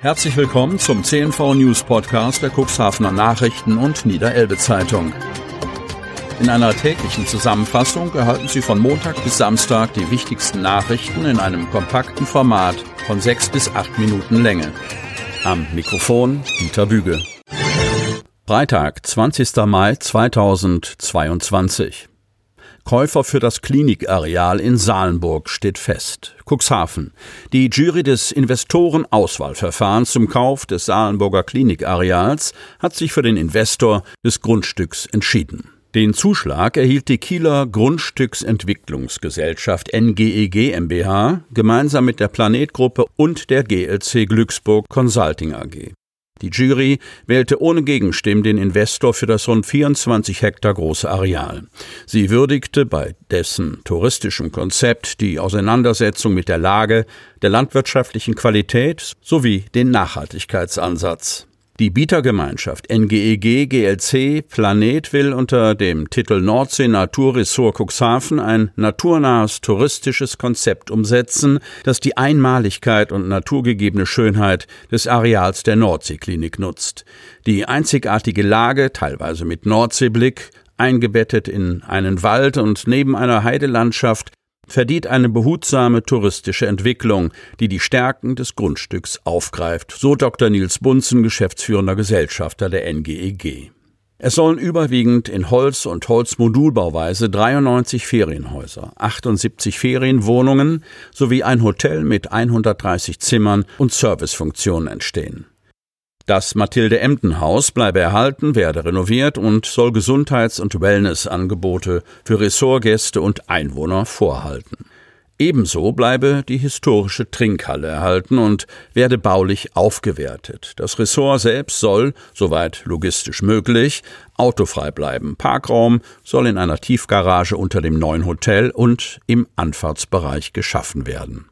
Herzlich willkommen zum CNV News Podcast der Cuxhavener Nachrichten und Niederelbe Zeitung. In einer täglichen Zusammenfassung erhalten Sie von Montag bis Samstag die wichtigsten Nachrichten in einem kompakten Format von sechs bis acht Minuten Länge. Am Mikrofon Dieter Büge. Freitag, 20. Mai 2022. Käufer für das Klinikareal in Salenburg steht fest. Cuxhaven. Die Jury des Investorenauswahlverfahrens zum Kauf des Salenburger Klinikareals hat sich für den Investor des Grundstücks entschieden. Den Zuschlag erhielt die Kieler Grundstücksentwicklungsgesellschaft NGEG e MBH gemeinsam mit der Planetgruppe und der GLC Glücksburg Consulting AG. Die Jury wählte ohne Gegenstimmen den Investor für das rund 24 Hektar große Areal. Sie würdigte bei dessen touristischem Konzept die Auseinandersetzung mit der Lage, der landwirtschaftlichen Qualität sowie den Nachhaltigkeitsansatz. Die Bietergemeinschaft NGEG GLC Planet will unter dem Titel Nordsee Naturressort Cuxhaven ein naturnahes touristisches Konzept umsetzen, das die Einmaligkeit und naturgegebene Schönheit des Areals der Nordseeklinik nutzt. Die einzigartige Lage, teilweise mit Nordseeblick, eingebettet in einen Wald und neben einer Heidelandschaft, verdient eine behutsame touristische Entwicklung, die die Stärken des Grundstücks aufgreift, so Dr. Nils Bunzen, geschäftsführender Gesellschafter der NGEG. Es sollen überwiegend in Holz- und Holzmodulbauweise 93 Ferienhäuser, 78 Ferienwohnungen sowie ein Hotel mit 130 Zimmern und Servicefunktionen entstehen. Das Mathilde-Emden-Haus bleibe erhalten, werde renoviert und soll Gesundheits- und Wellnessangebote für Ressortgäste und Einwohner vorhalten. Ebenso bleibe die historische Trinkhalle erhalten und werde baulich aufgewertet. Das Ressort selbst soll, soweit logistisch möglich, autofrei bleiben. Parkraum soll in einer Tiefgarage unter dem neuen Hotel und im Anfahrtsbereich geschaffen werden.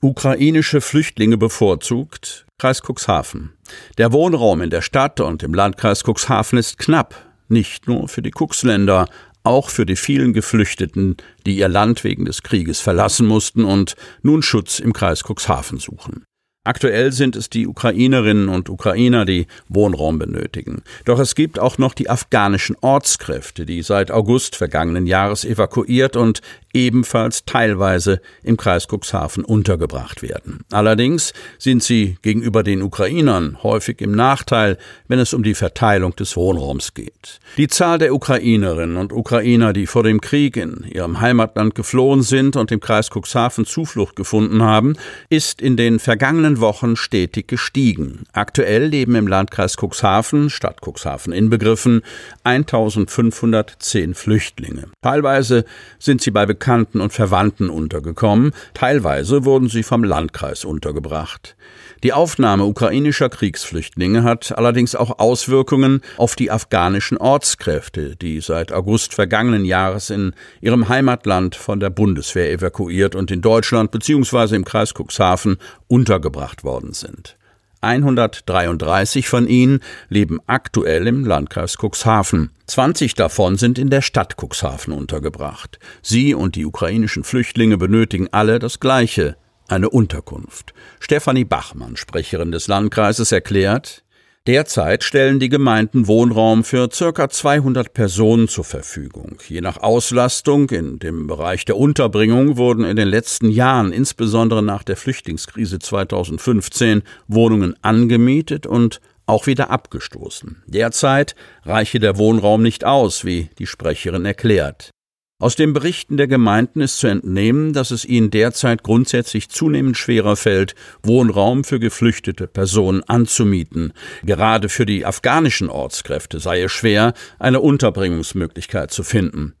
Ukrainische Flüchtlinge bevorzugt, Kreis Cuxhaven. Der Wohnraum in der Stadt und im Landkreis Cuxhaven ist knapp, nicht nur für die Cuxländer, auch für die vielen Geflüchteten, die ihr Land wegen des Krieges verlassen mussten und nun Schutz im Kreis Cuxhaven suchen. Aktuell sind es die Ukrainerinnen und Ukrainer, die Wohnraum benötigen. Doch es gibt auch noch die afghanischen Ortskräfte, die seit August vergangenen Jahres evakuiert und ebenfalls teilweise im Kreis Cuxhaven untergebracht werden. Allerdings sind sie gegenüber den Ukrainern häufig im Nachteil, wenn es um die Verteilung des Wohnraums geht. Die Zahl der Ukrainerinnen und Ukrainer, die vor dem Krieg in ihrem Heimatland geflohen sind und im Kreis Cuxhaven Zuflucht gefunden haben, ist in den vergangenen Wochen stetig gestiegen. Aktuell leben im Landkreis Cuxhaven, Stadt Cuxhaven inbegriffen, 1510 Flüchtlinge. Teilweise sind sie bei Bekannten und Verwandten untergekommen, teilweise wurden sie vom Landkreis untergebracht. Die Aufnahme ukrainischer Kriegsflüchtlinge hat allerdings auch Auswirkungen auf die afghanischen Ortskräfte, die seit August vergangenen Jahres in ihrem Heimatland von der Bundeswehr evakuiert und in Deutschland bzw. im Kreis Cuxhaven untergebracht worden sind. 133 von ihnen leben aktuell im Landkreis Cuxhaven. 20 davon sind in der Stadt Cuxhaven untergebracht. Sie und die ukrainischen Flüchtlinge benötigen alle das Gleiche, eine Unterkunft. Stefanie Bachmann, Sprecherin des Landkreises, erklärt, Derzeit stellen die Gemeinden Wohnraum für circa 200 Personen zur Verfügung. Je nach Auslastung in dem Bereich der Unterbringung wurden in den letzten Jahren, insbesondere nach der Flüchtlingskrise 2015, Wohnungen angemietet und auch wieder abgestoßen. Derzeit reiche der Wohnraum nicht aus, wie die Sprecherin erklärt. Aus den Berichten der Gemeinden ist zu entnehmen, dass es ihnen derzeit grundsätzlich zunehmend schwerer fällt, Wohnraum für geflüchtete Personen anzumieten. Gerade für die afghanischen Ortskräfte sei es schwer, eine Unterbringungsmöglichkeit zu finden.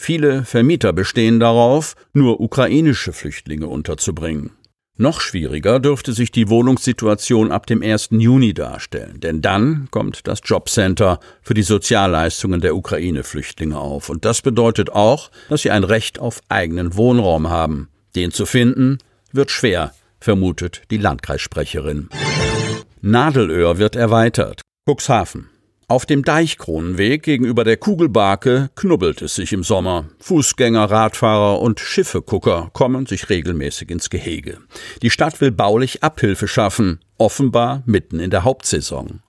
Viele Vermieter bestehen darauf, nur ukrainische Flüchtlinge unterzubringen. Noch schwieriger dürfte sich die Wohnungssituation ab dem 1. Juni darstellen, denn dann kommt das Jobcenter für die Sozialleistungen der Ukraine-Flüchtlinge auf. Und das bedeutet auch, dass sie ein Recht auf eigenen Wohnraum haben. Den zu finden, wird schwer, vermutet die Landkreissprecherin. Nadelöhr wird erweitert. Cuxhaven. Auf dem Deichkronenweg gegenüber der Kugelbarke knubbelt es sich im Sommer. Fußgänger, Radfahrer und Schiffegucker kommen sich regelmäßig ins Gehege. Die Stadt will baulich Abhilfe schaffen, offenbar mitten in der Hauptsaison.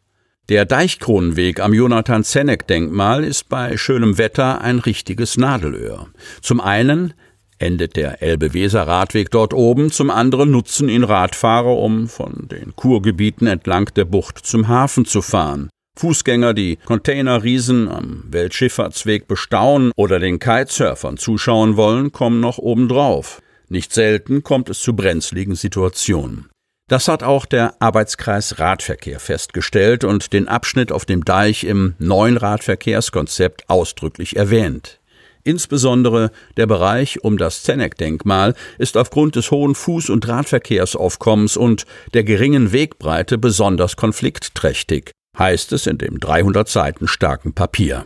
Der Deichkronenweg am Jonathan-Zenneck-Denkmal ist bei schönem Wetter ein richtiges Nadelöhr. Zum einen endet der Elbe-Weser-Radweg dort oben, zum anderen nutzen ihn Radfahrer, um von den Kurgebieten entlang der Bucht zum Hafen zu fahren. Fußgänger, die Containerriesen am Weltschifffahrtsweg bestaunen oder den Kitesurfern zuschauen wollen, kommen noch obendrauf. Nicht selten kommt es zu brenzligen Situationen. Das hat auch der Arbeitskreis Radverkehr festgestellt und den Abschnitt auf dem Deich im neuen Radverkehrskonzept ausdrücklich erwähnt. Insbesondere der Bereich um das Zeneck-Denkmal ist aufgrund des hohen Fuß- und Radverkehrsaufkommens und der geringen Wegbreite besonders konfliktträchtig heißt es in dem 300 Seiten starken Papier.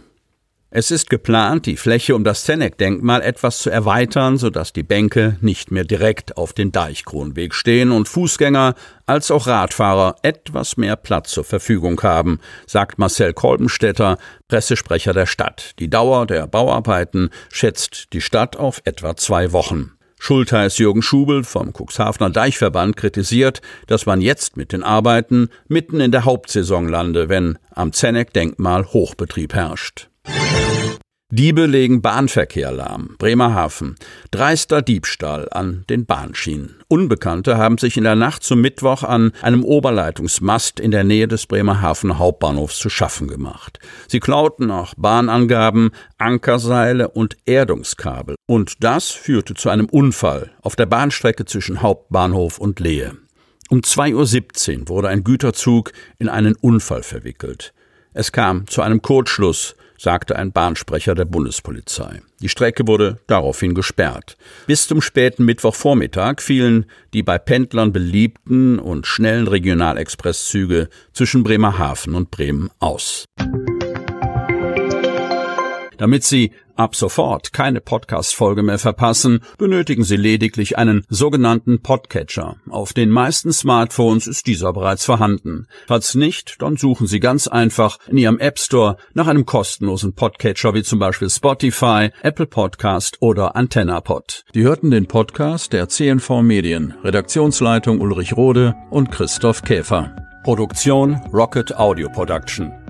Es ist geplant, die Fläche um das Zeneck-Denkmal etwas zu erweitern, sodass die Bänke nicht mehr direkt auf den Deichkronweg stehen und Fußgänger als auch Radfahrer etwas mehr Platz zur Verfügung haben, sagt Marcel Kolbenstädter, Pressesprecher der Stadt. Die Dauer der Bauarbeiten schätzt die Stadt auf etwa zwei Wochen. Schultheiß Jürgen Schubel vom Cuxhavener Deichverband kritisiert, dass man jetzt mit den Arbeiten mitten in der Hauptsaison lande, wenn am Zenneck-Denkmal Hochbetrieb herrscht. Diebe legen Bahnverkehr lahm. Bremerhaven. Dreister Diebstahl an den Bahnschienen. Unbekannte haben sich in der Nacht zum Mittwoch an einem Oberleitungsmast in der Nähe des Bremerhaven Hauptbahnhofs zu schaffen gemacht. Sie klauten auch Bahnangaben, Ankerseile und Erdungskabel. Und das führte zu einem Unfall auf der Bahnstrecke zwischen Hauptbahnhof und Lehe. Um 2.17 Uhr wurde ein Güterzug in einen Unfall verwickelt. Es kam zu einem Kurzschluss sagte ein Bahnsprecher der Bundespolizei. Die Strecke wurde daraufhin gesperrt. Bis zum späten Mittwochvormittag fielen die bei Pendlern beliebten und schnellen Regionalexpresszüge zwischen Bremerhaven und Bremen aus. Damit Sie ab sofort keine Podcast-Folge mehr verpassen, benötigen Sie lediglich einen sogenannten Podcatcher. Auf den meisten Smartphones ist dieser bereits vorhanden. Falls nicht, dann suchen Sie ganz einfach in Ihrem App Store nach einem kostenlosen Podcatcher wie zum Beispiel Spotify, Apple Podcast oder AntennaPod. Die hörten den Podcast der CNV Medien, Redaktionsleitung Ulrich Rode und Christoph Käfer. Produktion Rocket Audio Production.